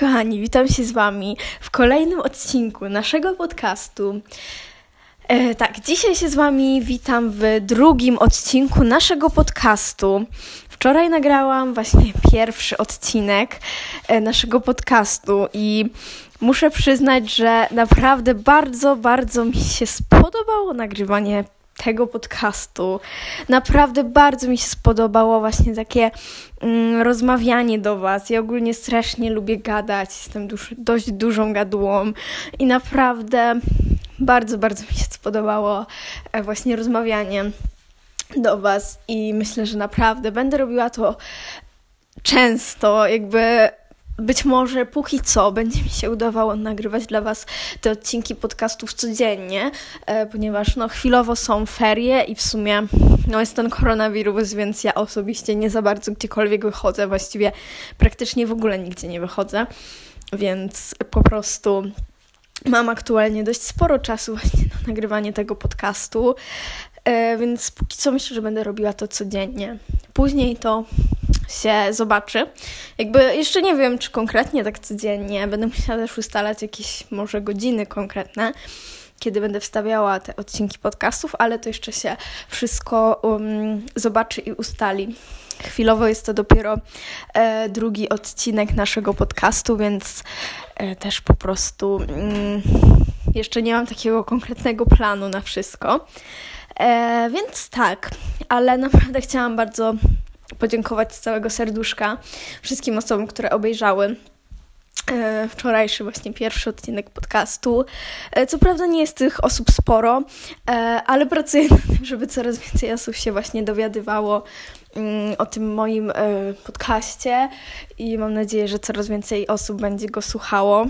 Kochani, witam się z Wami w kolejnym odcinku naszego podcastu. E, tak, dzisiaj się z Wami witam w drugim odcinku naszego podcastu. Wczoraj nagrałam właśnie pierwszy odcinek e, naszego podcastu i muszę przyznać, że naprawdę bardzo, bardzo mi się spodobało nagrywanie tego podcastu. Naprawdę bardzo mi się spodobało właśnie takie mm, rozmawianie do Was. Ja ogólnie strasznie lubię gadać, jestem duż, dość dużą gadułą i naprawdę bardzo, bardzo mi się spodobało e, właśnie rozmawianie do Was i myślę, że naprawdę będę robiła to często, jakby być może póki co będzie mi się udawało nagrywać dla Was te odcinki podcastów codziennie, e, ponieważ no, chwilowo są ferie i w sumie no, jest ten koronawirus, więc ja osobiście nie za bardzo gdziekolwiek wychodzę, właściwie praktycznie w ogóle nigdzie nie wychodzę, więc po prostu mam aktualnie dość sporo czasu właśnie na nagrywanie tego podcastu, e, więc póki co myślę, że będę robiła to codziennie. Później to się zobaczy. Jakby jeszcze nie wiem, czy konkretnie tak codziennie. Będę musiała też ustalać jakieś może godziny konkretne, kiedy będę wstawiała te odcinki podcastów, ale to jeszcze się wszystko um, zobaczy i ustali. Chwilowo jest to dopiero e, drugi odcinek naszego podcastu, więc e, też po prostu mm, jeszcze nie mam takiego konkretnego planu na wszystko. E, więc tak, ale naprawdę chciałam bardzo podziękować z całego serduszka wszystkim osobom, które obejrzały e, wczorajszy właśnie pierwszy odcinek podcastu. E, co prawda nie jest tych osób sporo, e, ale pracuję nad tym, żeby coraz więcej osób się właśnie dowiadywało mm, o tym moim podcaście i mam nadzieję, że coraz więcej osób będzie go słuchało.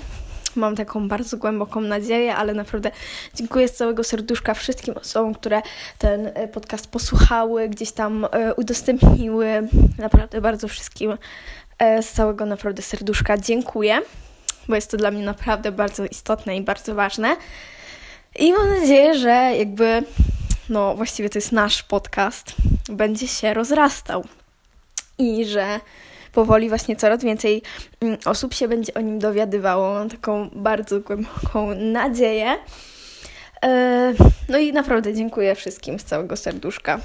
Mam taką bardzo głęboką nadzieję, ale naprawdę dziękuję z całego serduszka wszystkim osobom, które ten e, podcast posłuchały, gdzieś tam e, udostępniły. Naprawdę bardzo wszystkim e, z całego naprawdę serduszka dziękuję, bo jest to dla mnie naprawdę bardzo istotne i bardzo ważne. I mam nadzieję, że jakby, no właściwie to jest nasz podcast, będzie się rozrastał i że powoli właśnie coraz więcej mm, osób się będzie o nim dowiadywało. Mam taką bardzo głęboką nadzieję. E, no i naprawdę dziękuję wszystkim z całego serduszka,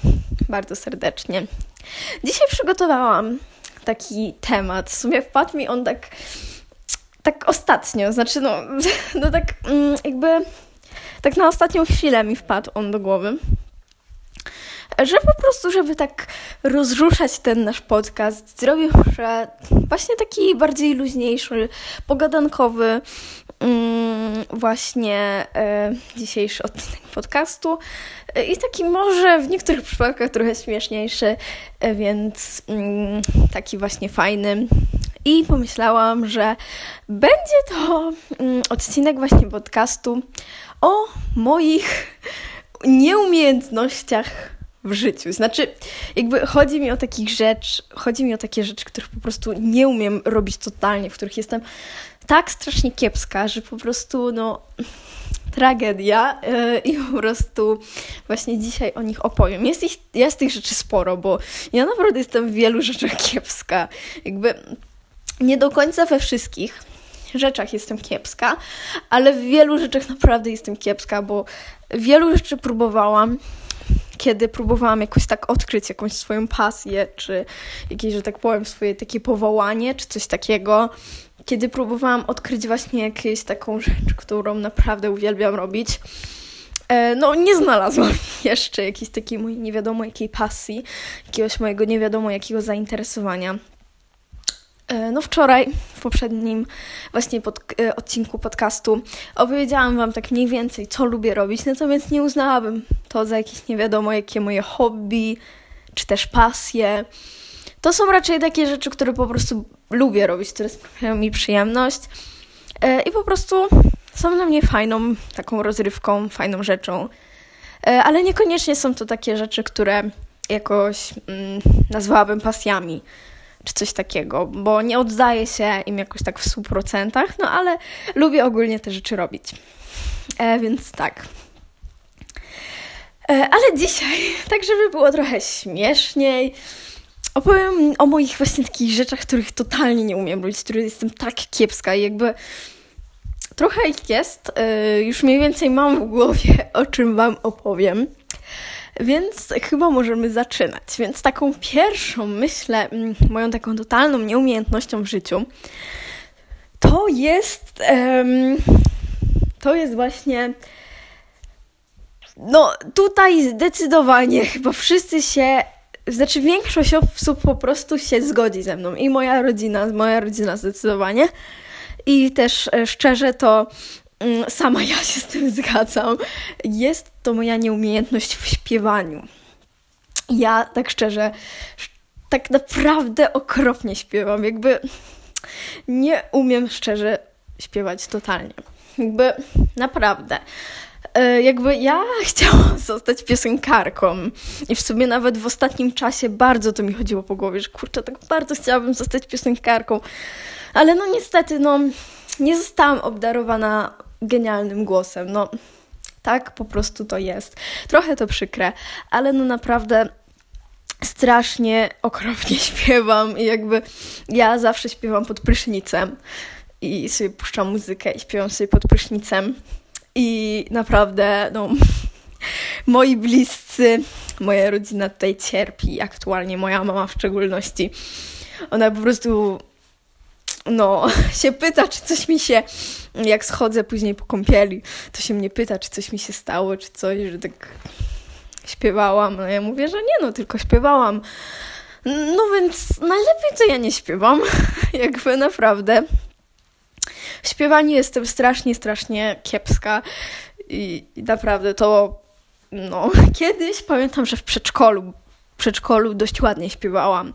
bardzo serdecznie. Dzisiaj przygotowałam taki temat. W sumie wpadł mi on tak, tak ostatnio, znaczy no, no tak mm, jakby tak na ostatnią chwilę mi wpadł on do głowy że po prostu, żeby tak rozruszać ten nasz podcast, zrobił że właśnie taki bardziej luźniejszy, pogadankowy mm, właśnie e, dzisiejszy odcinek podcastu e, i taki może w niektórych przypadkach trochę śmieszniejszy, e, więc mm, taki właśnie fajny. I pomyślałam, że będzie to mm, odcinek właśnie podcastu o moich nieumiejętnościach w życiu. Znaczy, jakby chodzi mi o takich rzecz, chodzi mi o takie rzeczy, których po prostu nie umiem robić totalnie, w których jestem tak strasznie kiepska, że po prostu, no, tragedia yy, i po prostu właśnie dzisiaj o nich opowiem. Jest, ich, jest tych rzeczy sporo, bo ja naprawdę jestem w wielu rzeczach kiepska. Jakby nie do końca we wszystkich rzeczach jestem kiepska, ale w wielu rzeczach naprawdę jestem kiepska, bo wielu rzeczy próbowałam, kiedy próbowałam jakoś tak odkryć jakąś swoją pasję, czy jakieś, że tak powiem, swoje takie powołanie, czy coś takiego, kiedy próbowałam odkryć właśnie jakąś taką rzecz, którą naprawdę uwielbiam robić, e, no nie znalazłam jeszcze jakiejś takiej mojej nie wiadomo jakiej pasji, jakiegoś mojego nie wiadomo jakiego zainteresowania. E, no wczoraj, w poprzednim właśnie pod, e, odcinku podcastu opowiedziałam Wam tak mniej więcej, co lubię robić, natomiast nie uznałabym to za jakieś nie wiadomo jakie moje hobby, czy też pasje. To są raczej takie rzeczy, które po prostu lubię robić, które sprawiają mi przyjemność e, i po prostu są dla mnie fajną taką rozrywką, fajną rzeczą. Ale niekoniecznie są to takie rzeczy, które jakoś mm, nazwałabym pasjami czy coś takiego, bo nie oddaję się im jakoś tak w 100%, no ale lubię ogólnie te rzeczy robić. E, więc tak. E, ale dzisiaj, tak żeby było trochę śmieszniej, opowiem o moich właśnie takich rzeczach, których totalnie nie umiem robić, których jestem tak kiepska i jakby trochę ich jest. Yy, już mniej więcej mam w głowie, o czym Wam opowiem. Więc chyba możemy zaczynać. Więc taką pierwszą, myślę, mm, moją taką totalną nieumiejętnością w życiu to jest. Um, to jest właśnie. No, tutaj zdecydowanie chyba wszyscy się. Znaczy, większość osób po prostu się zgodzi ze mną. I moja rodzina, moja rodzina zdecydowanie. I też e, szczerze to mm, sama ja się z tym zgadzam. Jest to moja nieumiejętność w śpiewaniu. Ja tak szczerze, tak naprawdę okropnie śpiewam. Jakby nie umiem szczerze śpiewać totalnie. Jakby naprawdę. E, jakby ja chciałam zostać piosenkarką i w sumie nawet w ostatnim czasie bardzo to mi chodziło po głowie, że kurczę, tak bardzo chciałabym zostać piosenkarką, ale no niestety, no nie zostałam obdarowana genialnym głosem, no tak po prostu to jest. Trochę to przykre, ale no naprawdę strasznie okropnie śpiewam i jakby ja zawsze śpiewam pod prysznicem i sobie puszczam muzykę i śpiewam sobie pod prysznicem i naprawdę no moi bliscy, moja rodzina tutaj cierpi, aktualnie moja mama w szczególności. Ona po prostu no, się pyta, czy coś mi się, jak schodzę później po kąpieli, to się mnie pyta, czy coś mi się stało, czy coś, że tak śpiewałam. No ja mówię, że nie, no tylko śpiewałam. No więc najlepiej to ja nie śpiewam, jakby naprawdę. W śpiewaniu jestem strasznie, strasznie kiepska i, i naprawdę to, no, kiedyś pamiętam, że w przedszkolu przedszkolu dość ładnie śpiewałam.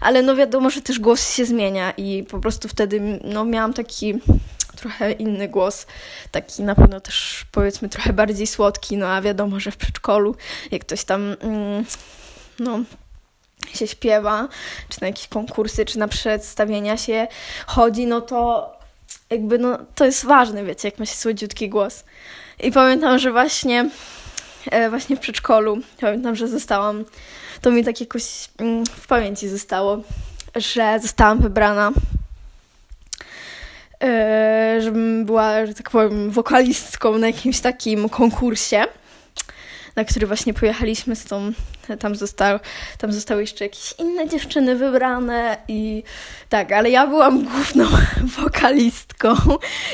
Ale no wiadomo, że też głos się zmienia i po prostu wtedy no, miałam taki trochę inny głos, taki na pewno też powiedzmy trochę bardziej słodki, no a wiadomo, że w przedszkolu jak ktoś tam mm, no się śpiewa, czy na jakieś konkursy, czy na przedstawienia się chodzi, no to jakby no to jest ważne, wiecie, jak ma się słodziutki głos. I pamiętam, że właśnie właśnie w przedszkolu, pamiętam, że zostałam, to mi tak jakoś mm, w pamięci zostało, że zostałam wybrana E, żebym była, że tak powiem, wokalistką na jakimś takim konkursie, na który właśnie pojechaliśmy z tą, tam, został, tam zostały jeszcze jakieś inne dziewczyny wybrane i tak, ale ja byłam główną wokalistką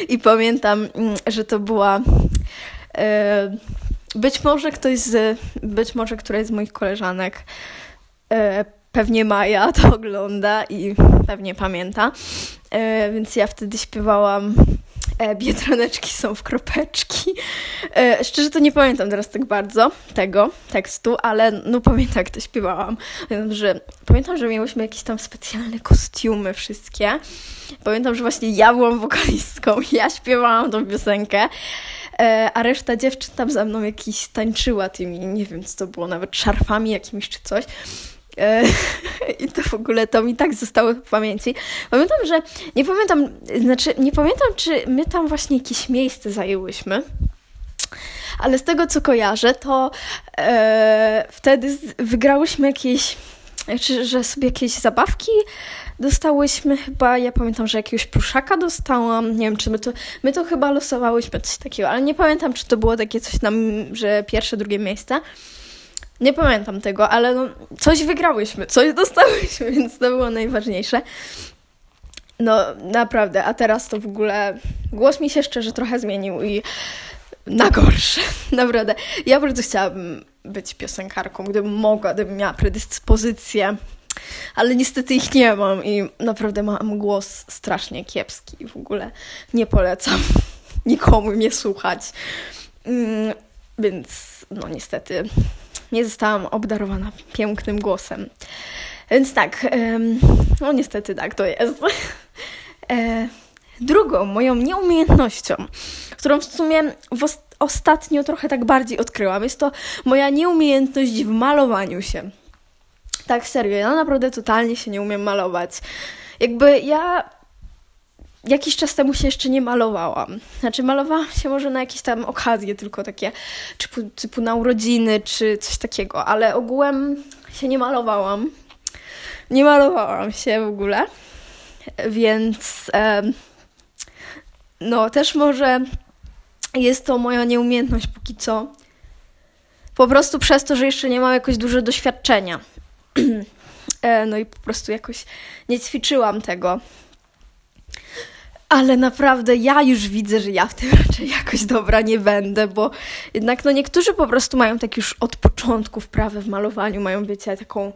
i pamiętam, mm, że to była e, być może ktoś z, być może któraś z moich koleżanek e, pewnie Maja to ogląda i pewnie pamięta. E, więc ja wtedy śpiewałam e, Biedroneczki są w kropeczki. E, szczerze to nie pamiętam teraz tak bardzo tego tekstu, ale no pamiętam jak to śpiewałam. Pamiętam, że, pamiętam, że miałyśmy jakieś tam specjalne kostiumy wszystkie. Pamiętam, że właśnie ja byłam wokalistką, ja śpiewałam tą piosenkę. E, a reszta dziewczyn tam za mną jakiś tańczyła tymi, nie wiem co to było, nawet szarfami jakimiś czy coś. E, I to w ogóle to mi tak zostało w pamięci. Pamiętam, że nie pamiętam, znaczy nie pamiętam, czy my tam właśnie jakieś miejsce zajęłyśmy. Ale z tego co kojarzę, to e, wtedy wygrałyśmy jakieś, znaczy, że sobie jakieś zabawki dostałyśmy chyba, ja pamiętam, że jakiegoś pluszaka dostałam, nie wiem, czy my to, my to chyba losowałyśmy coś takiego, ale nie pamiętam, czy to było takie coś nam, że pierwsze, drugie miejsce. Nie pamiętam tego, ale no, coś wygrałyśmy, coś dostałyśmy, więc to było najważniejsze. No, naprawdę, a teraz to w ogóle głos mi się szczerze trochę zmienił i na gorsze, naprawdę. Ja bardzo chciałabym być piosenkarką, gdybym mogła, gdybym miała predyspozycję, ale niestety ich nie mam i naprawdę mam głos strasznie kiepski w ogóle nie polecam nikomu mnie słuchać. Mm, więc no niestety nie zostałam obdarowana pięknym głosem. Więc tak, no niestety tak to jest. E, drugą moją nieumiejętnością, którą w sumie w ostatnio trochę tak bardziej odkryłam, jest to moja nieumiejętność w malowaniu się. Tak serio, ja naprawdę totalnie się nie umiem malować. Jakby ja jakiś czas temu się jeszcze nie malowałam. Znaczy, malowałam się może na jakieś tam okazje, tylko takie typu, typu na urodziny czy coś takiego, ale ogółem się nie malowałam. nie malowałam się w ogóle, więc no też może jest to moja nieumiejętność póki co. Po prostu przez to, że jeszcze nie mam jakoś dużo doświadczenia. E, no i po prostu jakoś nie ćwiczyłam tego. Ale naprawdę ja już widzę, że ja w tym raczej jakoś dobra nie będę, bo jednak no niektórzy po prostu mają tak już od początku wprawę w malowaniu, mają wiecie taką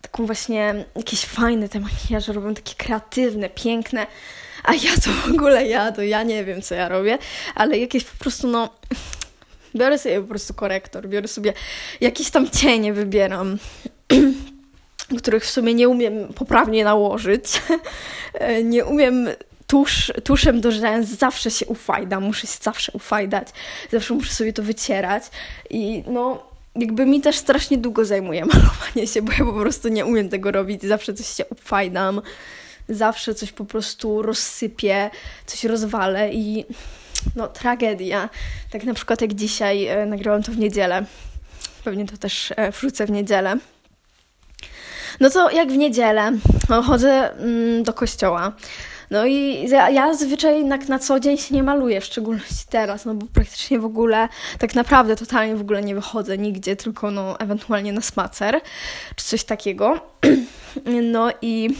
taką właśnie jakieś fajne te makijaże, robią takie kreatywne, piękne, a ja to w ogóle ja, to ja nie wiem co ja robię, ale jakieś po prostu no biorę sobie po prostu korektor, biorę sobie jakieś tam cienie wybieram których w sumie nie umiem poprawnie nałożyć. nie umiem tusz, tuszem do rzęs zawsze się ufajda, muszę się zawsze ufajdać, zawsze muszę sobie to wycierać i no jakby mi też strasznie długo zajmuje malowanie się, bo ja po prostu nie umiem tego robić, zawsze coś się ufajdam, zawsze coś po prostu rozsypię, coś rozwalę i no tragedia. Tak na przykład jak dzisiaj e, nagrałam to w niedzielę, pewnie to też e, wrzucę w niedzielę. No to jak w niedzielę no, chodzę mm, do kościoła. No i ja, ja zazwyczaj jednak na co dzień się nie maluję, w szczególności teraz, no bo praktycznie w ogóle, tak naprawdę totalnie w ogóle nie wychodzę nigdzie, tylko no ewentualnie na spacer, czy coś takiego. No i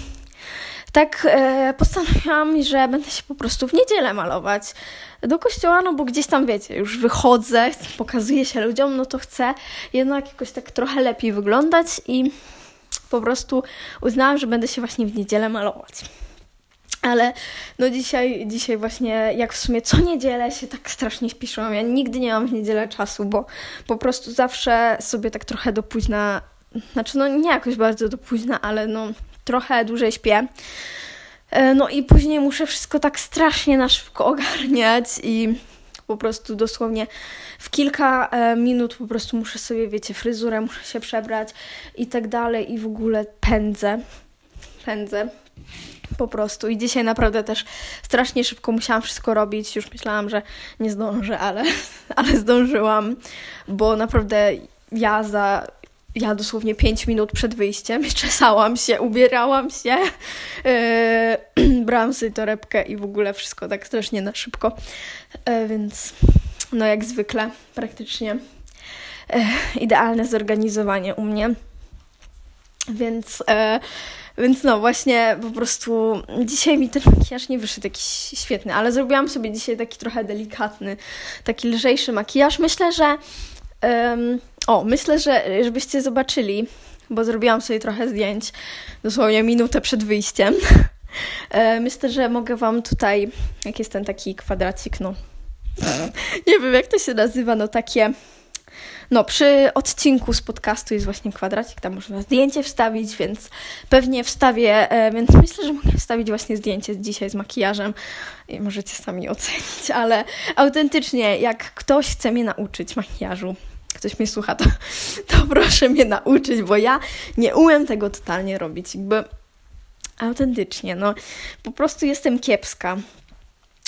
tak e, postanowiłam, że będę się po prostu w niedzielę malować do kościoła, no bo gdzieś tam wiecie, już wychodzę, pokazuję się ludziom, no to chcę jednak jakoś tak trochę lepiej wyglądać i po prostu uznałam, że będę się właśnie w niedzielę malować. Ale no dzisiaj, dzisiaj właśnie, jak w sumie co niedzielę się tak strasznie śpieszyłam. Ja nigdy nie mam w niedzielę czasu, bo po prostu zawsze sobie tak trochę do późna, znaczy no nie jakoś bardzo do późna, ale no trochę dłużej śpię. E, no i później muszę wszystko tak strasznie na szybko ogarniać i po prostu dosłownie w kilka e, minut po prostu muszę sobie, wiecie, fryzurę, muszę się przebrać i tak dalej i w ogóle pędzę. Pędzę po prostu. I dzisiaj naprawdę też strasznie szybko musiałam wszystko robić. Już myślałam, że nie zdążę, ale, ale zdążyłam, bo naprawdę ja za ja dosłownie 5 minut przed wyjściem czesałam się, ubierałam się, yy, brałam sobie torebkę i w ogóle wszystko tak strasznie na szybko. Yy, więc no jak zwykle praktycznie yy, idealne zorganizowanie u mnie. Więc, więc no właśnie po prostu dzisiaj mi ten makijaż nie wyszedł jakiś świetny, ale zrobiłam sobie dzisiaj taki trochę delikatny, taki lżejszy makijaż. Myślę, że o, myślę, że żebyście zobaczyli, bo zrobiłam sobie trochę zdjęć dosłownie minutę przed wyjściem. E, myślę, że mogę Wam tutaj, jak jest ten taki kwadracik, no nie wiem jak to się nazywa, no takie no, przy odcinku z podcastu jest właśnie kwadracik, tam można zdjęcie wstawić, więc pewnie wstawię, e, więc myślę, że mogę wstawić właśnie zdjęcie dzisiaj z makijażem i możecie sami ocenić, ale autentycznie, jak ktoś chce mnie nauczyć makijażu, ktoś mnie słucha, to, to proszę mnie nauczyć, bo ja nie umiem tego totalnie robić. Jakby autentycznie, no po prostu jestem kiepska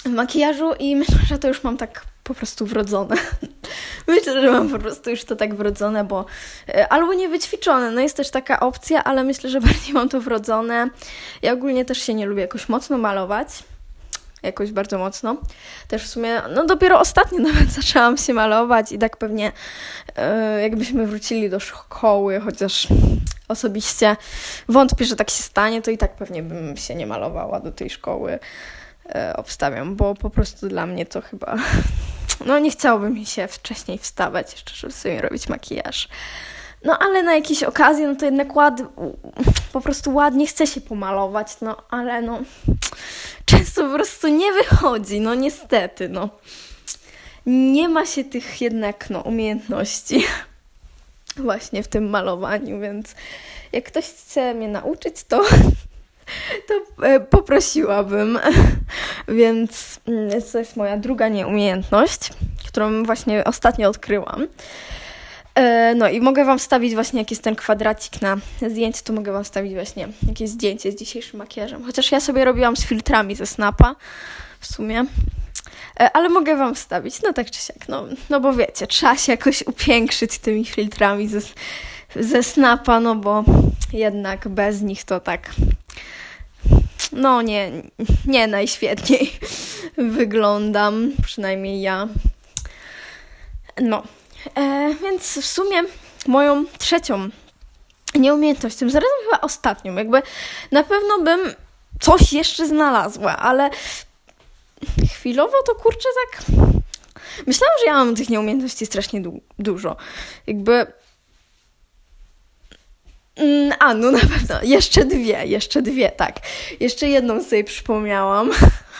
w makijażu i myślę, że to już mam tak po prostu wrodzone. Myślę, że mam po prostu już to tak wrodzone, bo e, albo nie wyćwiczone, no jest też taka opcja, ale myślę, że bardziej mam to wrodzone. Ja ogólnie też się nie lubię jakoś mocno malować jakoś bardzo mocno. Też w sumie, no dopiero ostatnio nawet zaczęłam się malować i tak pewnie yy, jakbyśmy wrócili do szkoły, chociaż osobiście wątpię, że tak się stanie, to i tak pewnie bym się nie malowała do tej szkoły. Yy, obstawiam, bo po prostu dla mnie to chyba. No, nie chciałoby mi się wcześniej wstawać, jeszcze, żeby sobie robić makijaż. No ale na jakieś okazje, no to jednak ład, po prostu ładnie chce się pomalować, no ale no często po prostu nie wychodzi, no niestety, no. Nie ma się tych jednak, no, umiejętności właśnie w tym malowaniu, więc jak ktoś chce mnie nauczyć, to, to e, poprosiłabym. Więc mm, to jest moja druga nieumiejętność, którą właśnie ostatnio odkryłam. E, no i mogę Wam wstawić właśnie, jak jest ten kwadracik na zdjęcie, to mogę Wam wstawić właśnie jakieś zdjęcie z dzisiejszym makijażem. Chociaż ja sobie robiłam z filtrami ze Snapa w sumie. E, ale mogę Wam wstawić, no tak czy siak, no, no bo wiecie, trzeba się jakoś upiększyć tymi filtrami ze, ze Snapa, no bo jednak bez nich to tak no nie, nie najświetniej wyglądam, przynajmniej ja. No, e, więc w sumie moją trzecią nieumiejętnością, zarazem chyba ostatnią, jakby na pewno bym coś jeszcze znalazła, ale chwilowo to kurczę tak. Myślałam, że ja mam tych nieumiejętności strasznie du dużo. Jakby. Mm, a, no na pewno. Jeszcze dwie, jeszcze dwie, tak. Jeszcze jedną sobie przypomniałam.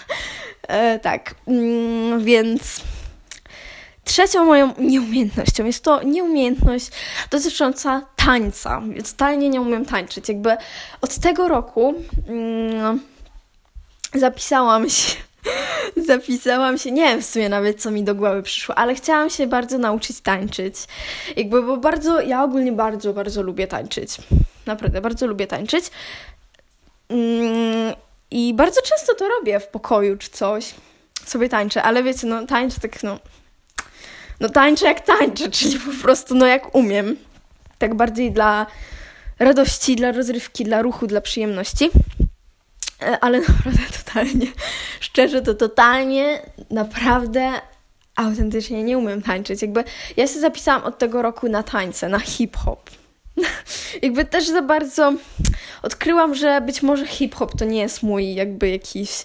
e, tak, mm, więc Trzecią moją nieumiejętnością jest to nieumiejętność dotycząca tańca. Totalnie nie umiem tańczyć. Jakby od tego roku mm, zapisałam się. Zapisałam się, nie wiem w sumie nawet co mi do głowy przyszło, ale chciałam się bardzo nauczyć tańczyć. Jakby, bo bardzo, ja ogólnie bardzo, bardzo lubię tańczyć. Naprawdę, bardzo lubię tańczyć. Mm, I bardzo często to robię w pokoju czy coś. Sobie tańczę, ale wiecie, no tańczę tak, no no tańczę jak tańczę, czyli po prostu no jak umiem. Tak bardziej dla radości, dla rozrywki, dla ruchu, dla przyjemności. E, ale naprawdę totalnie, szczerze to totalnie, naprawdę autentycznie nie umiem tańczyć. Jakby ja się zapisałam od tego roku na tańce, na hip-hop. jakby też za bardzo odkryłam, że być może hip-hop to nie jest mój jakby jakiś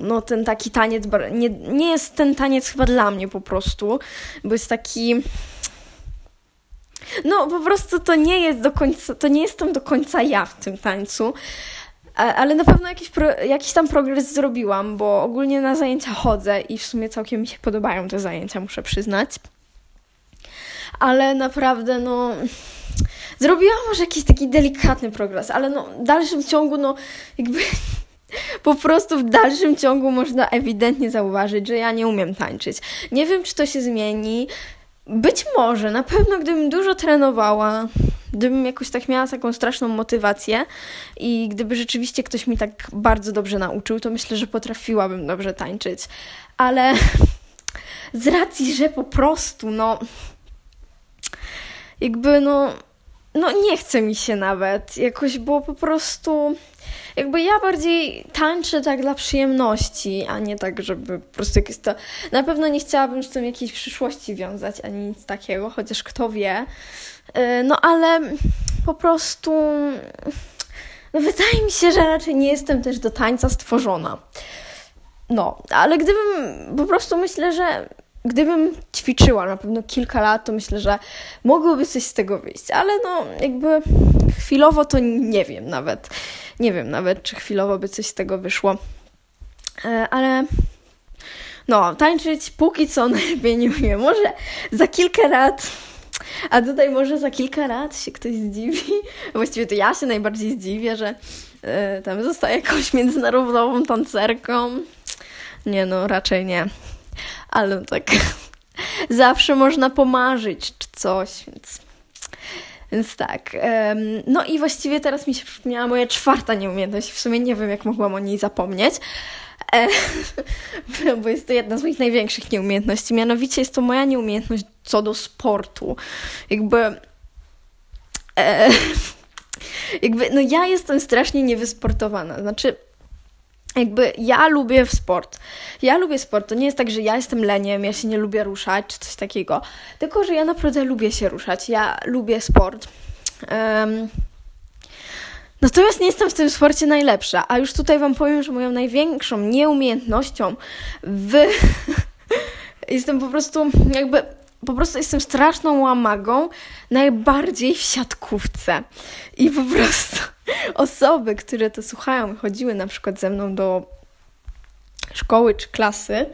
no ten taki taniec, nie, nie jest ten taniec chyba dla mnie po prostu, bo jest taki... No po prostu to nie jest do końca, to nie jestem do końca ja w tym tańcu, ale na pewno jakiś, pro, jakiś tam progres zrobiłam, bo ogólnie na zajęcia chodzę i w sumie całkiem mi się podobają te zajęcia, muszę przyznać. Ale naprawdę, no, zrobiłam może jakiś taki delikatny progres, ale no, w dalszym ciągu, no, jakby po prostu w dalszym ciągu można ewidentnie zauważyć, że ja nie umiem tańczyć. Nie wiem, czy to się zmieni. Być może, na pewno, gdybym dużo trenowała, gdybym jakoś tak miała taką straszną motywację i gdyby rzeczywiście ktoś mi tak bardzo dobrze nauczył, to myślę, że potrafiłabym dobrze tańczyć. Ale z racji, że po prostu, no, jakby, no, no nie chce mi się nawet jakoś, bo po prostu jakby ja bardziej tańczę tak dla przyjemności, a nie tak, żeby po prostu jakieś to... Na pewno nie chciałabym z tym jakiejś przyszłości wiązać, ani nic takiego, chociaż kto wie. Y, no ale po prostu... No, wydaje mi się, że raczej nie jestem też do tańca stworzona. No, ale gdybym po prostu myślę, że gdybym ćwiczyła na pewno kilka lat, to myślę, że mogłoby coś z tego wyjść, ale no jakby chwilowo to nie wiem nawet. Nie wiem nawet, czy chwilowo by coś z tego wyszło. E, ale no, tańczyć póki co najlepiej nie umiem. Może za kilka lat, a tutaj może za kilka lat się ktoś zdziwi. Właściwie to ja się najbardziej zdziwię, że y, tam zostaje jakąś międzynarodową tancerką. Nie no, raczej nie. Ale tak zawsze można pomarzyć czy coś, więc więc tak. No i właściwie teraz mi się przypomniała moja czwarta nieumiejętność. W sumie nie wiem, jak mogłam o niej zapomnieć. Bo jest to jedna z moich największych nieumiejętności. Mianowicie jest to moja nieumiejętność co do sportu. Jakby. E, jakby, no ja jestem strasznie niewysportowana. Znaczy, jakby ja lubię sport. Ja lubię sport. To nie jest tak, że ja jestem leniem, ja się nie lubię ruszać, czy coś takiego. Tylko, że ja naprawdę lubię się ruszać. Ja lubię sport. Um, natomiast nie jestem w tym sporcie najlepsza. A już tutaj Wam powiem, że moją największą nieumiejętnością w... jestem po prostu jakby po prostu jestem straszną łamagą, najbardziej w siatkówce. I po prostu osoby, które to słuchają, chodziły na przykład ze mną do szkoły czy klasy,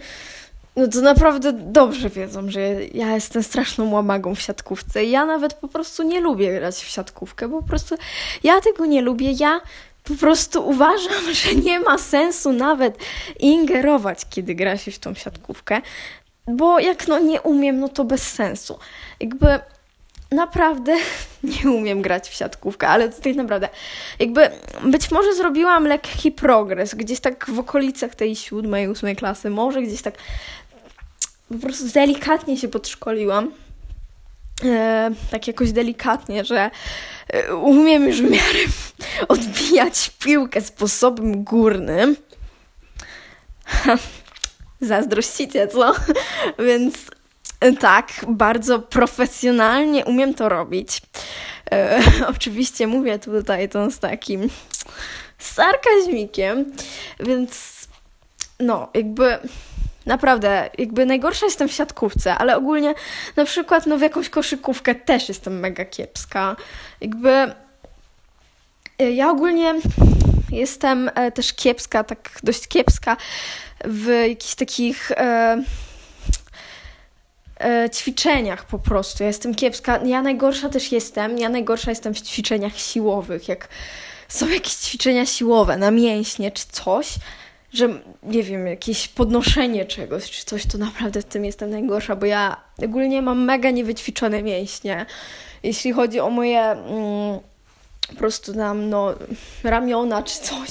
no to naprawdę dobrze wiedzą, że ja jestem straszną łamagą w siatkówce. Ja nawet po prostu nie lubię grać w siatkówkę, po prostu ja tego nie lubię. Ja po prostu uważam, że nie ma sensu nawet ingerować, kiedy gra się w tą siatkówkę, bo jak no nie umiem, no to bez sensu. Jakby naprawdę nie umiem grać w siatkówkę, ale to tak naprawdę jakby być może zrobiłam lekki progres, gdzieś tak w okolicach tej siódmej, ósmej klasy, może gdzieś tak po prostu delikatnie się podszkoliłam, e, tak jakoś delikatnie, że e, umiem już w miarę odbijać piłkę sposobem górnym. Zazdrościcie, co? Więc e, tak, bardzo profesjonalnie umiem to robić. E, oczywiście mówię tutaj to z takim sarkazmikiem, więc no, jakby naprawdę, jakby najgorsza jestem w siatkówce, ale ogólnie na przykład no w jakąś koszykówkę też jestem mega kiepska. Jakby e, ja ogólnie jestem e, też kiepska, tak dość kiepska w jakichś takich e, e, ćwiczeniach po prostu. Ja jestem kiepska. Ja najgorsza też jestem. Ja najgorsza jestem w ćwiczeniach siłowych. Jak są jakieś ćwiczenia siłowe na mięśnie czy coś, że nie wiem, jakieś podnoszenie czegoś czy coś, to naprawdę w tym jestem najgorsza, bo ja ogólnie mam mega niewyćwiczone mięśnie. Jeśli chodzi o moje mm, po prostu tam, no, ramiona czy coś,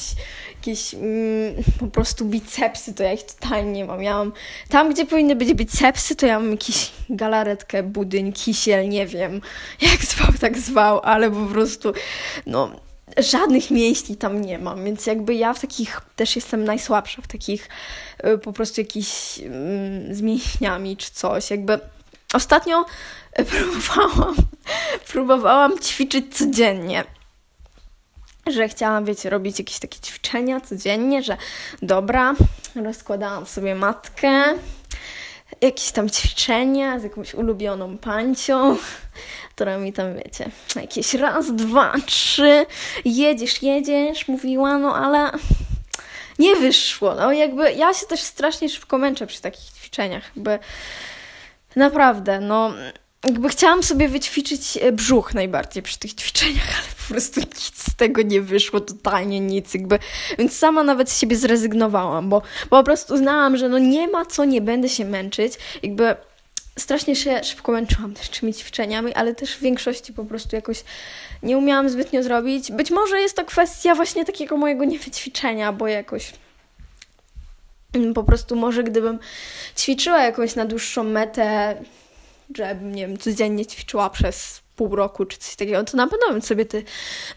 jakieś mm, po prostu bicepsy, to ja ich totalnie nie mam. Ja mam tam, gdzie powinny być bicepsy, to ja mam jakiś galaretkę, budyń, kisiel, nie wiem, jak zwał, tak zwał, ale po prostu, no, żadnych mięśni tam nie mam, więc jakby ja w takich też jestem najsłabsza, w takich y, po prostu jakiś y, z mięśniami czy coś. Jakby ostatnio próbowałam, próbowałam ćwiczyć codziennie. Że chciałam, wiecie, robić jakieś takie ćwiczenia codziennie, że dobra, rozkładałam sobie matkę, jakieś tam ćwiczenia z jakąś ulubioną pancią, która mi tam, wiecie, jakieś raz, dwa, trzy, jedziesz, jedziesz, mówiła, no ale nie wyszło. No jakby ja się też strasznie szybko męczę przy takich ćwiczeniach, jakby naprawdę, no jakby chciałam sobie wyćwiczyć e, brzuch najbardziej przy tych ćwiczeniach, ale po prostu nic z tego nie wyszło, totalnie nic, jakby, więc sama nawet z siebie zrezygnowałam, bo, bo po prostu uznałam, że no nie ma co, nie będę się męczyć, jakby strasznie się szybko męczyłam też tymi ćwiczeniami, ale też w większości po prostu jakoś nie umiałam zbytnio zrobić. Być może jest to kwestia właśnie takiego mojego niewyćwiczenia, bo jakoś mm, po prostu może gdybym ćwiczyła jakąś na dłuższą metę, żebym, nie wiem, codziennie ćwiczyła przez pół roku czy coś takiego, to na pewno bym sobie te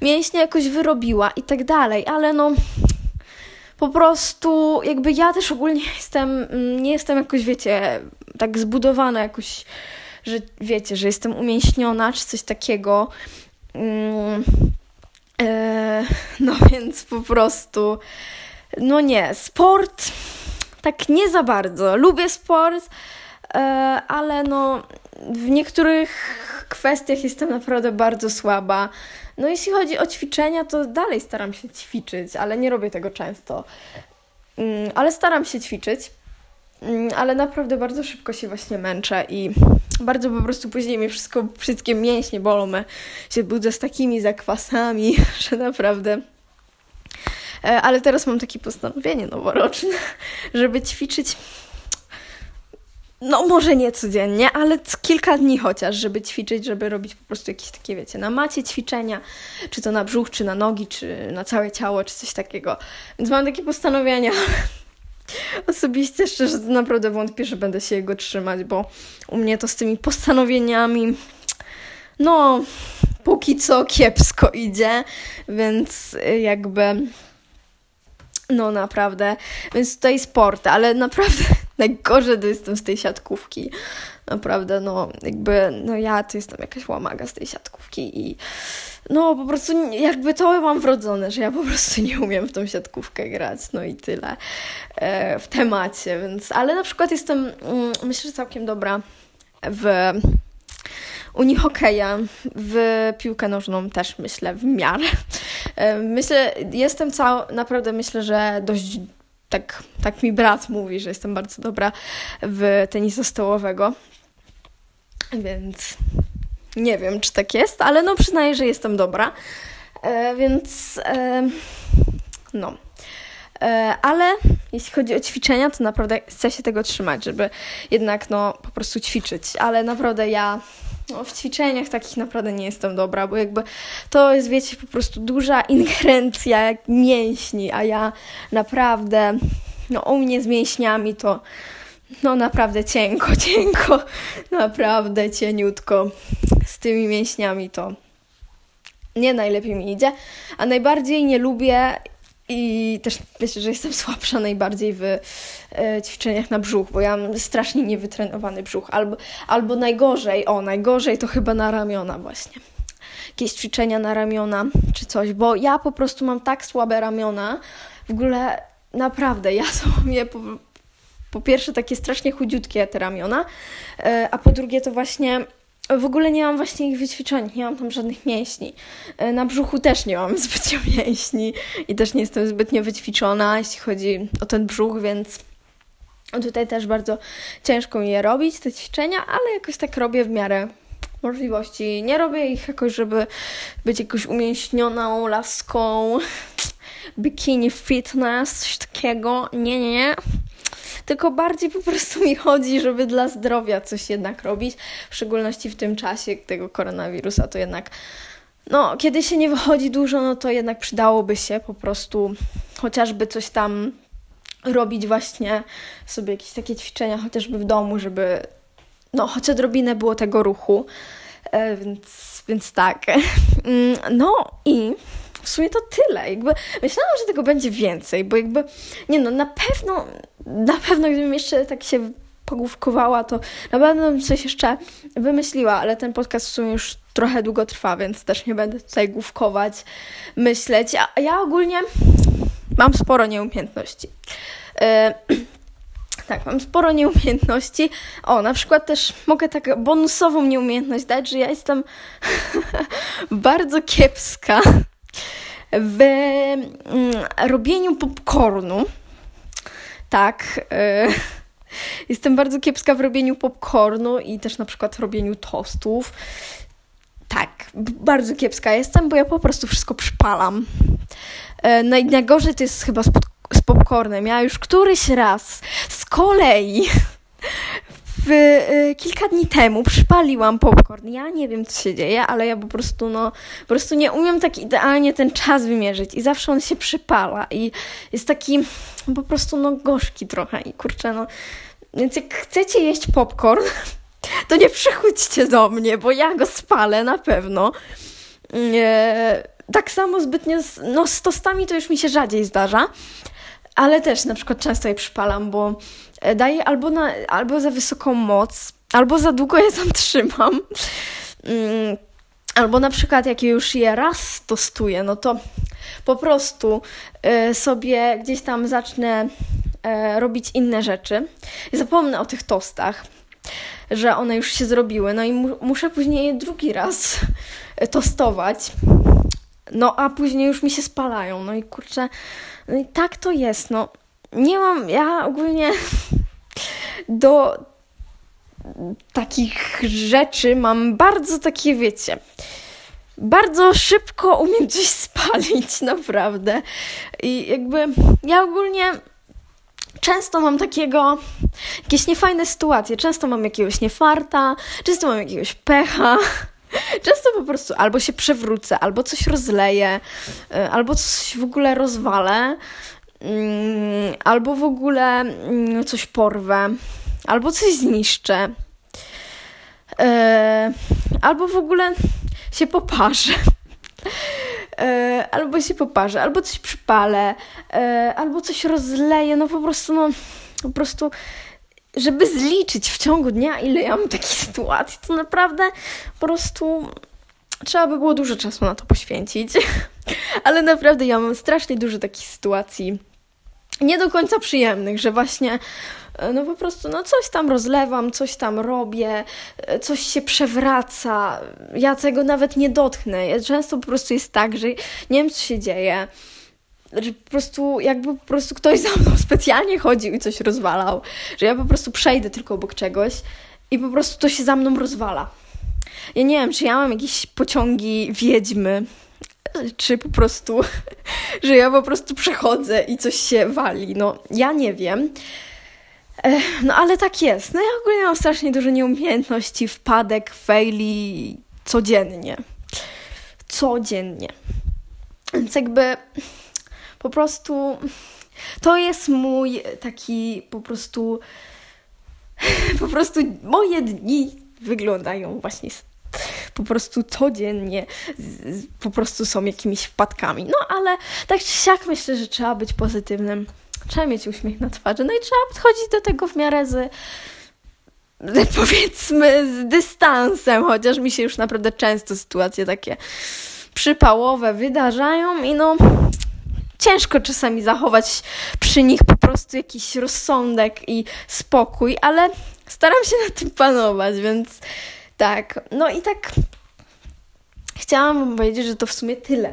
mięśnie jakoś wyrobiła i tak dalej, ale no po prostu jakby ja też ogólnie jestem, nie jestem jakoś, wiecie, tak zbudowana jakoś, że wiecie, że jestem umięśniona czy coś takiego. Mm, e, no więc po prostu, no nie, sport tak nie za bardzo. Lubię sport, e, ale no w niektórych kwestiach jestem naprawdę bardzo słaba. No jeśli chodzi o ćwiczenia, to dalej staram się ćwiczyć, ale nie robię tego często. Mm, ale staram się ćwiczyć, mm, ale naprawdę bardzo szybko się właśnie męczę i bardzo po prostu później mi wszystko, wszystkie mięśnie bolą, me się budzę z takimi zakwasami, że naprawdę... E, ale teraz mam takie postanowienie noworoczne, żeby ćwiczyć no może nie codziennie, ale kilka dni chociaż, żeby ćwiczyć, żeby robić po prostu jakieś takie, wiecie, na macie ćwiczenia, czy to na brzuch, czy na nogi, czy na całe ciało, czy coś takiego. Więc mam takie postanowienia. Osobiście szczerze naprawdę wątpię, że będę się jego trzymać, bo u mnie to z tymi postanowieniami no póki co kiepsko idzie, więc jakby no naprawdę, więc tutaj sport, ale naprawdę najgorzej to jestem z tej siatkówki. Naprawdę, no jakby, no ja to jestem jakaś łamaga z tej siatkówki i no po prostu jakby to mam wrodzone, że ja po prostu nie umiem w tą siatkówkę grać, no i tyle e, w temacie, więc, ale na przykład jestem, mm, myślę, że całkiem dobra w unihokeja, w piłkę nożną też myślę w miarę. E, myślę, jestem cał, naprawdę myślę, że dość tak, tak mi brat mówi, że jestem bardzo dobra w tenisa stołowego. Więc nie wiem, czy tak jest, ale no przyznaję, że jestem dobra. E, więc e, no. E, ale jeśli chodzi o ćwiczenia, to naprawdę chcę się tego trzymać, żeby jednak no po prostu ćwiczyć. Ale naprawdę ja no, w ćwiczeniach takich naprawdę nie jestem dobra, bo jakby to jest, wiecie, po prostu duża ingerencja mięśni, a ja naprawdę, no u mnie z mięśniami to no naprawdę cienko, cienko, naprawdę cieniutko. Z tymi mięśniami to nie najlepiej mi idzie, a najbardziej nie lubię i też myślę, że jestem słabsza najbardziej w e, ćwiczeniach na brzuch, bo ja mam strasznie niewytrenowany brzuch. Albo, albo najgorzej, o, najgorzej to chyba na ramiona właśnie. Jakieś ćwiczenia na ramiona czy coś, bo ja po prostu mam tak słabe ramiona. W ogóle naprawdę, ja sobie po, po pierwsze takie strasznie chudziutkie te ramiona, e, a po drugie to właśnie w ogóle nie mam właśnie ich wyćwiczonych, nie mam tam żadnych mięśni. E, na brzuchu też nie mam zbytnio mięśni i też nie jestem zbytnio wyćwiczona, jeśli chodzi o ten brzuch, więc tutaj też bardzo ciężko mi je robić, te ćwiczenia, ale jakoś tak robię w miarę możliwości. Nie robię ich jakoś, żeby być jakoś umięśnioną laską, bikini fitness, coś takiego. Nie, nie, nie tylko bardziej po prostu mi chodzi, żeby dla zdrowia coś jednak robić, w szczególności w tym czasie tego koronawirusa, to jednak no, kiedy się nie wychodzi dużo, no to jednak przydałoby się po prostu chociażby coś tam robić właśnie sobie jakieś takie ćwiczenia chociażby w domu, żeby no choć odrobinę było tego ruchu, e, więc, więc tak. Mm, no i w sumie to tyle. Jakby myślałam, że tego będzie więcej, bo jakby, nie no, na pewno, na pewno gdybym jeszcze tak się pogłówkowała, to na pewno bym coś jeszcze wymyśliła, ale ten podcast w sumie już trochę długo trwa, więc też nie będę tutaj główkować, myśleć. A ja ogólnie mam sporo nieumiejętności. Yy, tak, mam sporo nieumiejętności. O, na przykład też mogę tak bonusową nieumiejętność dać, że ja jestem bardzo kiepska w mm, robieniu popcornu. Tak. Y, jestem bardzo kiepska w robieniu popcornu i też na przykład robieniu tostów. Tak, bardzo kiepska jestem, bo ja po prostu wszystko przypalam. Y, najgorzej to jest chyba z, z popcornem. Ja już któryś raz z kolei w, y, kilka dni temu przypaliłam popcorn. Ja nie wiem, co się dzieje, ale ja po prostu, no, po prostu nie umiem tak idealnie ten czas wymierzyć i zawsze on się przypala i jest taki po prostu, no, gorzki trochę i kurczę, no. Więc jak chcecie jeść popcorn, to nie przychodźcie do mnie, bo ja go spalę na pewno. Nie, tak samo zbytnio, z, no, z tostami to już mi się rzadziej zdarza, ale też na przykład często je przypalam, bo e, daje albo, na, albo za wysoką moc, albo za długo je tam trzymam. Mm, albo na przykład jak już je raz tostuję, no to po prostu y, sobie gdzieś tam zacznę y, robić inne rzeczy zapomnę o tych tostach, że one już się zrobiły, no i mu muszę później je drugi raz tostować. No a później już mi się spalają. No i kurczę, no i tak to jest. No nie mam, ja ogólnie do takich rzeczy mam bardzo takie, wiecie, bardzo szybko umiem coś spalić, naprawdę. I jakby ja ogólnie często mam takiego, jakieś niefajne sytuacje, często mam jakiegoś niefarta, często mam jakiegoś pecha. Często po prostu albo się przewrócę, albo coś rozleję, y, albo coś w ogóle rozwalę, mm, albo w ogóle mm, coś porwę, albo coś zniszczę, y, albo w ogóle się poparzę. Y, albo się poparzę, albo coś przypalę, albo coś rozleję, no po prostu, no po prostu żeby zliczyć w ciągu dnia, ile ja mam takich sytuacji, to naprawdę po prostu trzeba by było dużo czasu na to poświęcić. Ale naprawdę ja mam strasznie dużo takich sytuacji nie do końca przyjemnych, że właśnie e, no po prostu no coś tam rozlewam, coś tam robię, e, coś się przewraca. Ja tego nawet nie dotknę. Często po prostu jest tak, że nie wiem co się dzieje że po prostu jakby po prostu ktoś za mną specjalnie chodził i coś rozwalał, że ja po prostu przejdę tylko obok czegoś i po prostu to się za mną rozwala. Ja nie wiem, czy ja mam jakieś pociągi wiedźmy, czy po prostu, że ja po prostu przechodzę i coś się wali. No, ja nie wiem. No, ale tak jest. No, ja ogólnie mam strasznie dużo nieumiejętności, wpadek, faili codziennie. Codziennie. Więc jakby po prostu to jest mój taki po prostu po prostu moje dni wyglądają właśnie po prostu codziennie po prostu są jakimiś wpadkami. No ale tak czy siak myślę, że trzeba być pozytywnym. Trzeba mieć uśmiech na twarzy. No i trzeba podchodzić do tego w miarę z powiedzmy z dystansem, chociaż mi się już naprawdę często sytuacje takie przypałowe wydarzają i no ciężko czasami zachować przy nich po prostu jakiś rozsądek i spokój, ale staram się na tym panować, więc tak. No i tak chciałam powiedzieć, że to w sumie tyle.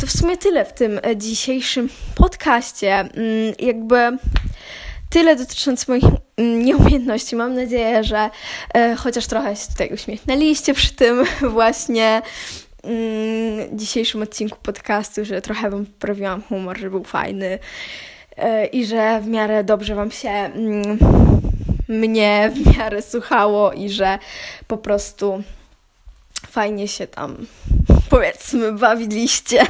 To w sumie tyle w tym dzisiejszym podcaście. Mm, jakby tyle dotyczące moich mm, nieumiejętności. Mam nadzieję, że e, chociaż trochę się tutaj uśmiechnęliście przy tym właśnie dzisiejszym odcinku podcastu, że trochę Wam poprawiłam humor, że był fajny e, i że w miarę dobrze Wam się mm, mnie w miarę słuchało i że po prostu fajnie się tam powiedzmy bawiliście.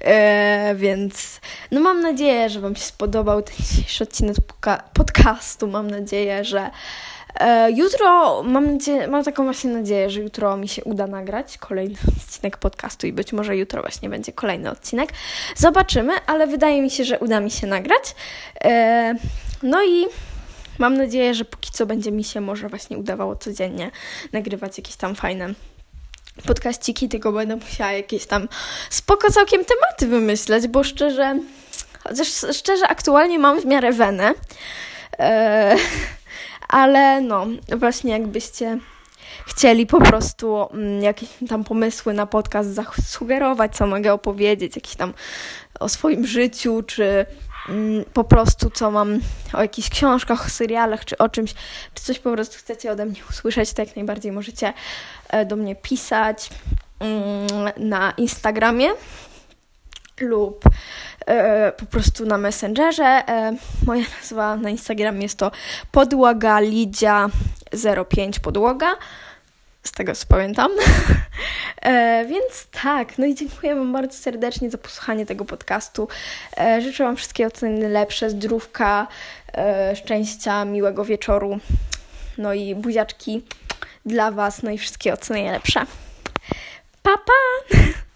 E, więc no mam nadzieję, że Wam się spodobał ten dzisiejszy odcinek podcastu. Mam nadzieję, że jutro, mam, mam taką właśnie nadzieję, że jutro mi się uda nagrać kolejny odcinek podcastu i być może jutro właśnie będzie kolejny odcinek. Zobaczymy, ale wydaje mi się, że uda mi się nagrać. E, no i mam nadzieję, że póki co będzie mi się może właśnie udawało codziennie nagrywać jakieś tam fajne podkaściki, tylko będę musiała jakieś tam spoko całkiem tematy wymyśleć, bo szczerze, chociaż szczerze aktualnie mam w miarę wenę, e, ale no, właśnie jakbyście chcieli po prostu mm, jakieś tam pomysły na podcast zasugerować, co mogę opowiedzieć, jakieś tam o swoim życiu, czy mm, po prostu co mam o jakichś książkach, serialach, czy o czymś, czy coś po prostu chcecie ode mnie usłyszeć, to jak najbardziej możecie e, do mnie pisać mm, na Instagramie lub e, po prostu na Messengerze. E, moja nazwa na Instagramie jest to podłaga lidzia 05 podłoga z tego co pamiętam. e, więc tak, no i dziękuję Wam bardzo serdecznie za posłuchanie tego podcastu. E, życzę Wam wszystkiego co najlepsze, zdrówka, e, szczęścia, miłego wieczoru, no i buziaczki dla Was, no i wszystkiego co najlepsze. Pa, pa!